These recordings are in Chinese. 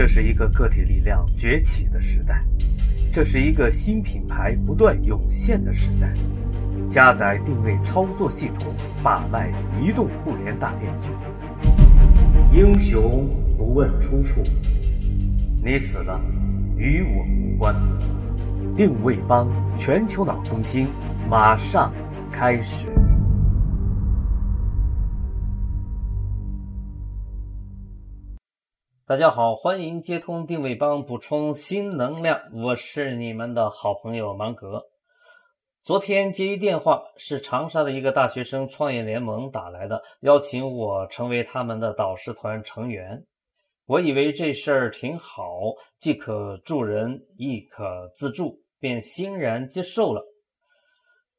这是一个个体力量崛起的时代，这是一个新品牌不断涌现的时代。加载定位操作系统把脉移动互联大变局，英雄不问出处，你死了与我无关。定位帮全球脑中心马上开始。大家好，欢迎接通定位帮，补充新能量。我是你们的好朋友芒格。昨天接一电话，是长沙的一个大学生创业联盟打来的，邀请我成为他们的导师团成员。我以为这事儿挺好，既可助人，亦可自助，便欣然接受了。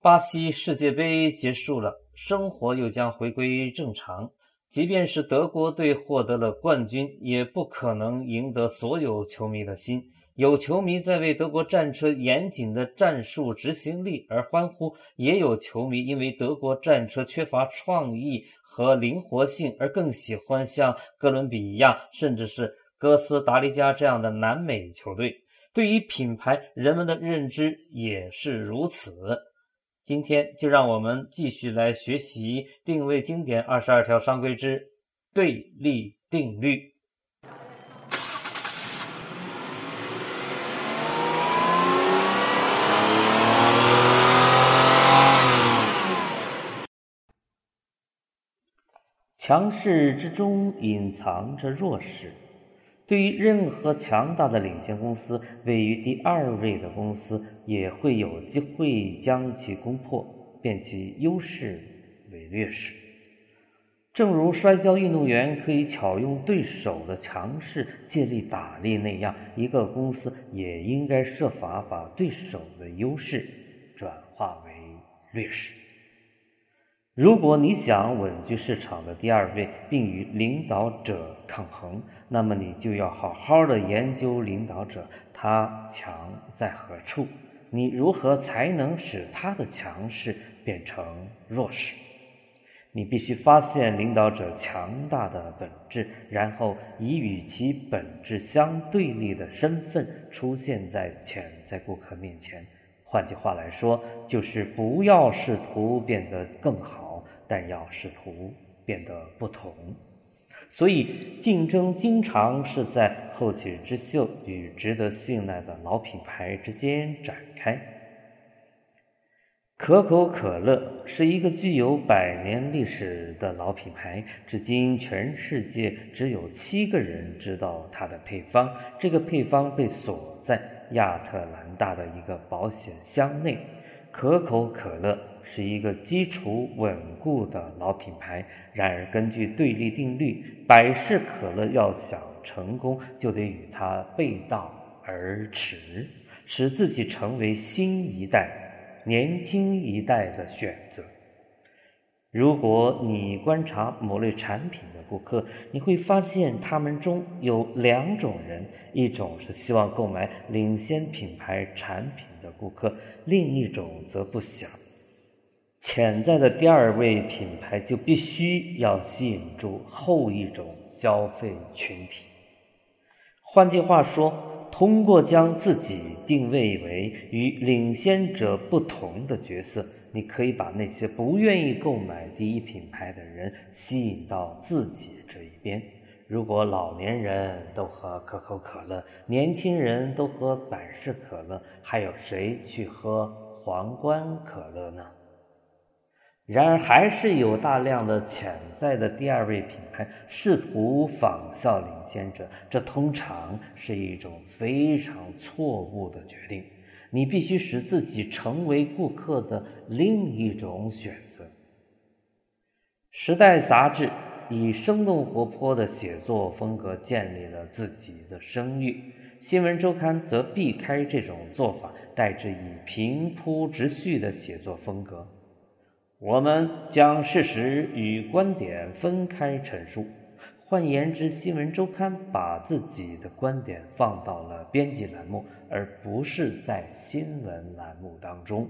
巴西世界杯结束了，生活又将回归正常。即便是德国队获得了冠军，也不可能赢得所有球迷的心。有球迷在为德国战车严谨的战术执行力而欢呼，也有球迷因为德国战车缺乏创意和灵活性而更喜欢像哥伦比亚甚至是哥斯达黎加这样的南美球队。对于品牌，人们的认知也是如此。今天就让我们继续来学习定位经典二十二条商规之对立定律。强势之中隐藏着弱势。对于任何强大的领先公司，位于第二位的公司也会有机会将其攻破，变其优势为劣势。正如摔跤运动员可以巧用对手的强势借力打力那样，一个公司也应该设法把对手的优势转化为劣势。如果你想稳居市场的第二位，并与领导者抗衡，那么你就要好好的研究领导者，他强在何处？你如何才能使他的强势变成弱势？你必须发现领导者强大的本质，然后以与其本质相对立的身份出现在潜在顾客面前。换句话来说，就是不要试图变得更好，但要试图变得不同。所以，竞争经常是在后起之秀与值得信赖的老品牌之间展开。可口可乐是一个具有百年历史的老品牌，至今全世界只有七个人知道它的配方。这个配方被锁在。亚特兰大的一个保险箱内，可口可乐是一个基础稳固的老品牌。然而，根据对立定律，百事可乐要想成功，就得与它背道而驰，使自己成为新一代、年轻一代的选择。如果你观察某类产品的顾客，你会发现他们中有两种人：一种是希望购买领先品牌产品的顾客，另一种则不想。潜在的第二位品牌就必须要吸引住后一种消费群体。换句话说，通过将自己定位为与领先者不同的角色。你可以把那些不愿意购买第一品牌的人吸引到自己这一边。如果老年人都喝可口可乐，年轻人都喝百事可乐，还有谁去喝皇冠可乐呢？然而，还是有大量的潜在的第二位品牌试图仿效领先者，这通常是一种非常错误的决定。你必须使自己成为顾客的另一种选择。《时代》杂志以生动活泼的写作风格建立了自己的声誉，《新闻周刊》则避开这种做法，代之以平铺直叙的写作风格。我们将事实与观点分开陈述。换言之，新闻周刊把自己的观点放到了编辑栏目，而不是在新闻栏目当中。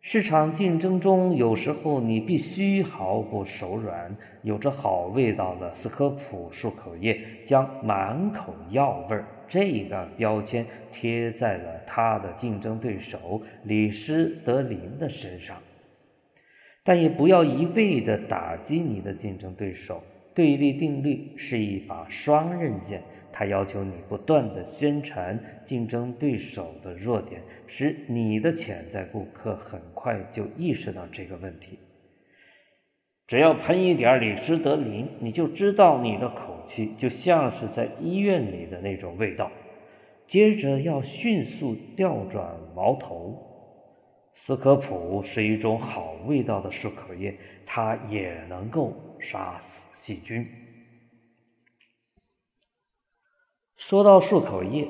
市场竞争中，有时候你必须毫不手软。有着好味道的斯科普漱口液将“满口药味儿”这个标签贴在了他的竞争对手李施德林的身上，但也不要一味地打击你的竞争对手。对立定律是一把双刃剑。它要求你不断地宣传竞争对手的弱点，使你的潜在顾客很快就意识到这个问题。只要喷一点李施德林，你就知道你的口气就像是在医院里的那种味道。接着要迅速调转矛头，斯科普是一种好味道的漱口液，它也能够杀死细菌。说到漱口液，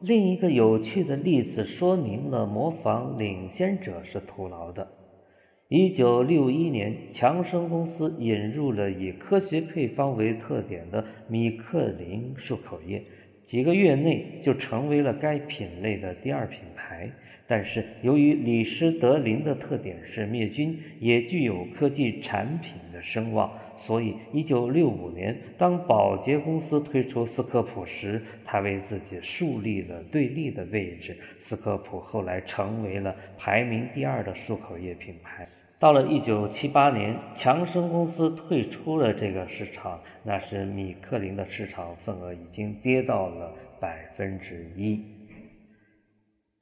另一个有趣的例子说明了模仿领先者是徒劳的。一九六一年，强生公司引入了以科学配方为特点的米克林漱口液，几个月内就成为了该品类的第二品。但是，由于李施德林的特点是灭菌，也具有科技产品的声望，所以1965年，当宝洁公司推出斯科普时，他为自己树立了对立的位置。斯科普后来成为了排名第二的漱口液品牌。到了1978年，强生公司退出了这个市场，那时米克林的市场份额已经跌到了百分之一。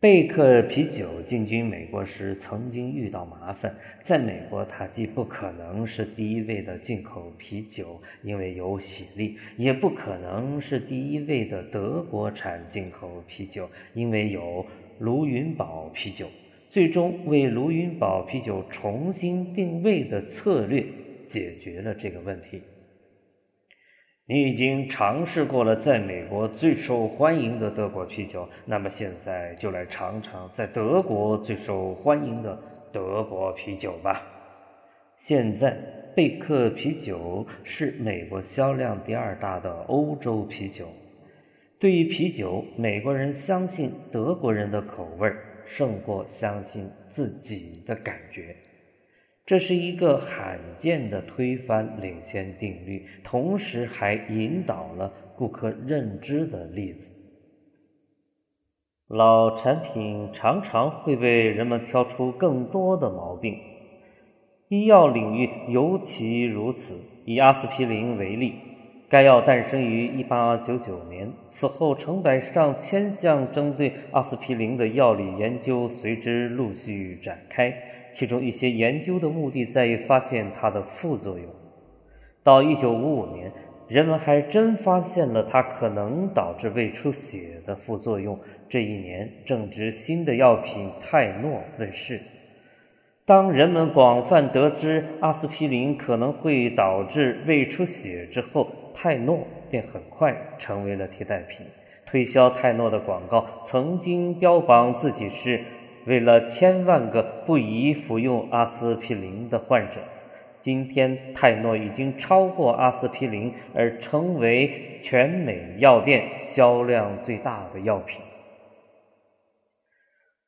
贝克啤酒进军美国时，曾经遇到麻烦。在美国，它既不可能是第一位的进口啤酒，因为有喜力；也不可能是第一位的德国产进口啤酒，因为有卢云堡啤酒。最终，为卢云堡啤酒重新定位的策略解决了这个问题。你已经尝试过了在美国最受欢迎的德国啤酒，那么现在就来尝尝在德国最受欢迎的德国啤酒吧。现在，贝克啤酒是美国销量第二大的欧洲啤酒。对于啤酒，美国人相信德国人的口味胜过相信自己的感觉。这是一个罕见的推翻领先定律，同时还引导了顾客认知的例子。老产品常常会被人们挑出更多的毛病，医药领域尤其如此。以阿司匹林为例，该药诞生于1899年，此后成百上千项针对阿司匹林的药理研究随之陆续展开。其中一些研究的目的在于发现它的副作用。到1955年，人们还真发现了它可能导致胃出血的副作用。这一年正值新的药品泰诺问世。当人们广泛得知阿司匹林可能会导致胃出血之后，泰诺便很快成为了替代品。推销泰诺的广告曾经标榜自己是。为了千万个不宜服用阿司匹林的患者，今天泰诺已经超过阿司匹林，而成为全美药店销量最大的药品。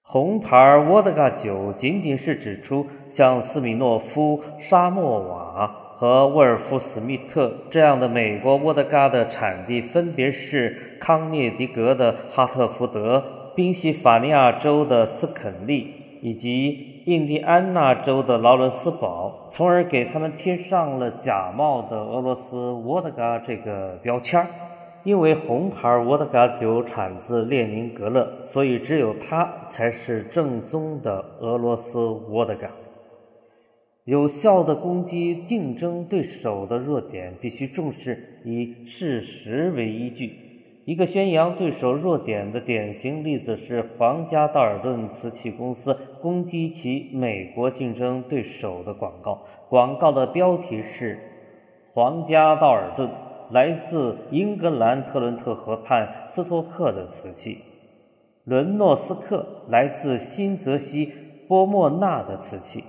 红牌沃德嘎酒仅仅是指出，像斯米诺夫、沙莫瓦和沃尔夫史密特这样的美国沃德嘎的产地分别是康涅狄格的哈特福德。宾夕法尼亚州的斯肯利以及印第安纳州的劳伦斯堡，从而给他们贴上了假冒的俄罗斯沃德嘎这个标签儿。因为红牌沃德嘎酒产自列宁格勒，所以只有它才是正宗的俄罗斯沃德嘎。有效的攻击竞争对手的弱点，必须重视以事实为依据。一个宣扬对手弱点的典型例子是皇家道尔顿瓷器公司攻击其美国竞争对手的广告。广告的标题是：“皇家道尔顿来自英格兰特伦特河畔斯托克的瓷器，伦诺斯克来自新泽西波莫纳的瓷器。”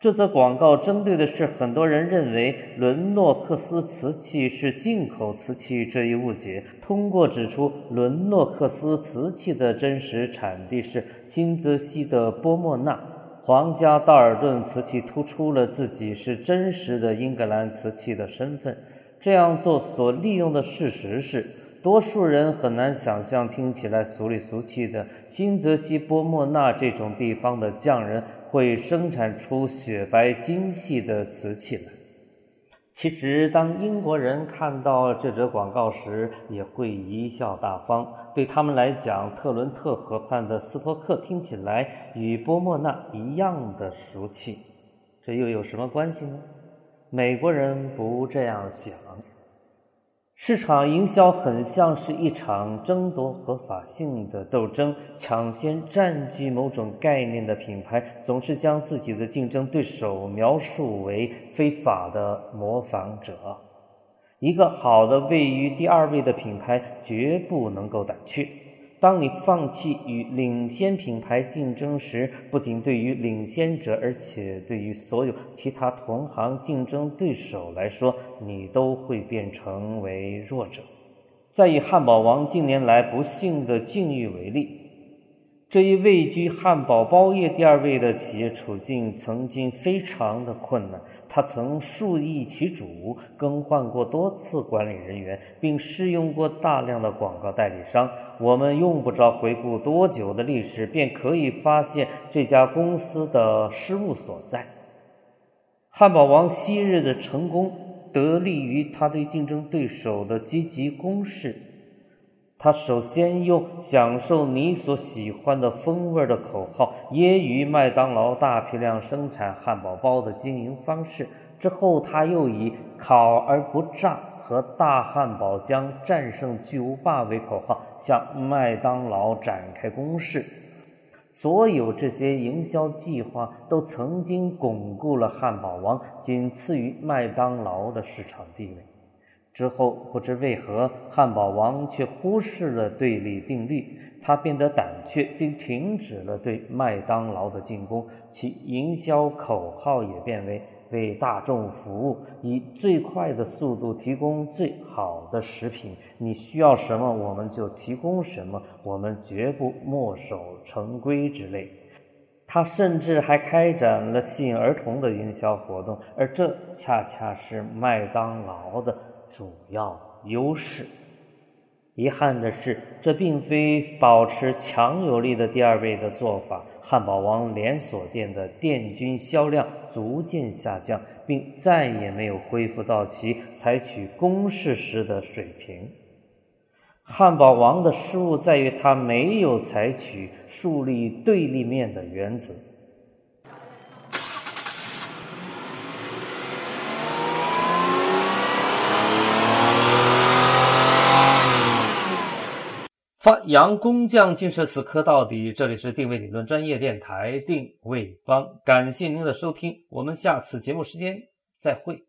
这则广告针对的是很多人认为伦诺克斯瓷器是进口瓷器这一误解。通过指出伦诺克斯瓷器的真实产地是新泽西的波莫纳，皇家道尔顿瓷器突出了自己是真实的英格兰瓷器的身份。这样做所利用的事实是，多数人很难想象听起来俗里俗气的新泽西波莫纳这种地方的匠人会生产出雪白精细的瓷器来。其实，当英国人看到这则广告时，也会贻笑大方。对他们来讲，特伦特河畔的斯托克听起来与波莫纳一样的俗气，这又有什么关系呢？美国人不这样想。市场营销很像是一场争夺合法性的斗争，抢先占据某种概念的品牌总是将自己的竞争对手描述为非法的模仿者。一个好的位于第二位的品牌绝不能够胆怯。当你放弃与领先品牌竞争时，不仅对于领先者，而且对于所有其他同行竞争对手来说，你都会变成为弱者。再以汉堡王近年来不幸的境遇为例，这一位居汉堡包业第二位的企业处境曾经非常的困难。他曾数易其主，更换过多次管理人员，并试用过大量的广告代理商。我们用不着回顾多久的历史，便可以发现这家公司的失误所在。汉堡王昔日的成功得力于他对竞争对手的积极攻势。他首先用“享受你所喜欢的风味”的口号揶揄麦当劳大批量生产汉堡包的经营方式，之后他又以“烤而不炸”和“大汉堡将战胜巨无霸”为口号向麦当劳展开攻势。所有这些营销计划都曾经巩固了汉堡王仅次于麦当劳的市场地位。之后，不知为何，汉堡王却忽视了对立定律，他变得胆怯，并停止了对麦当劳的进攻。其营销口号也变为“为大众服务，以最快的速度提供最好的食品。你需要什么，我们就提供什么，我们绝不墨守成规”之类。他甚至还开展了吸引儿童的营销活动，而这恰恰是麦当劳的。主要优势。遗憾的是，这并非保持强有力的第二位的做法。汉堡王连锁店的店均销量逐渐下降，并再也没有恢复到其采取攻势时的水平。汉堡王的失误在于，他没有采取树立对立面的原则。发扬工匠精神死磕到底。这里是定位理论专业电台定位帮，感谢您的收听，我们下次节目时间再会。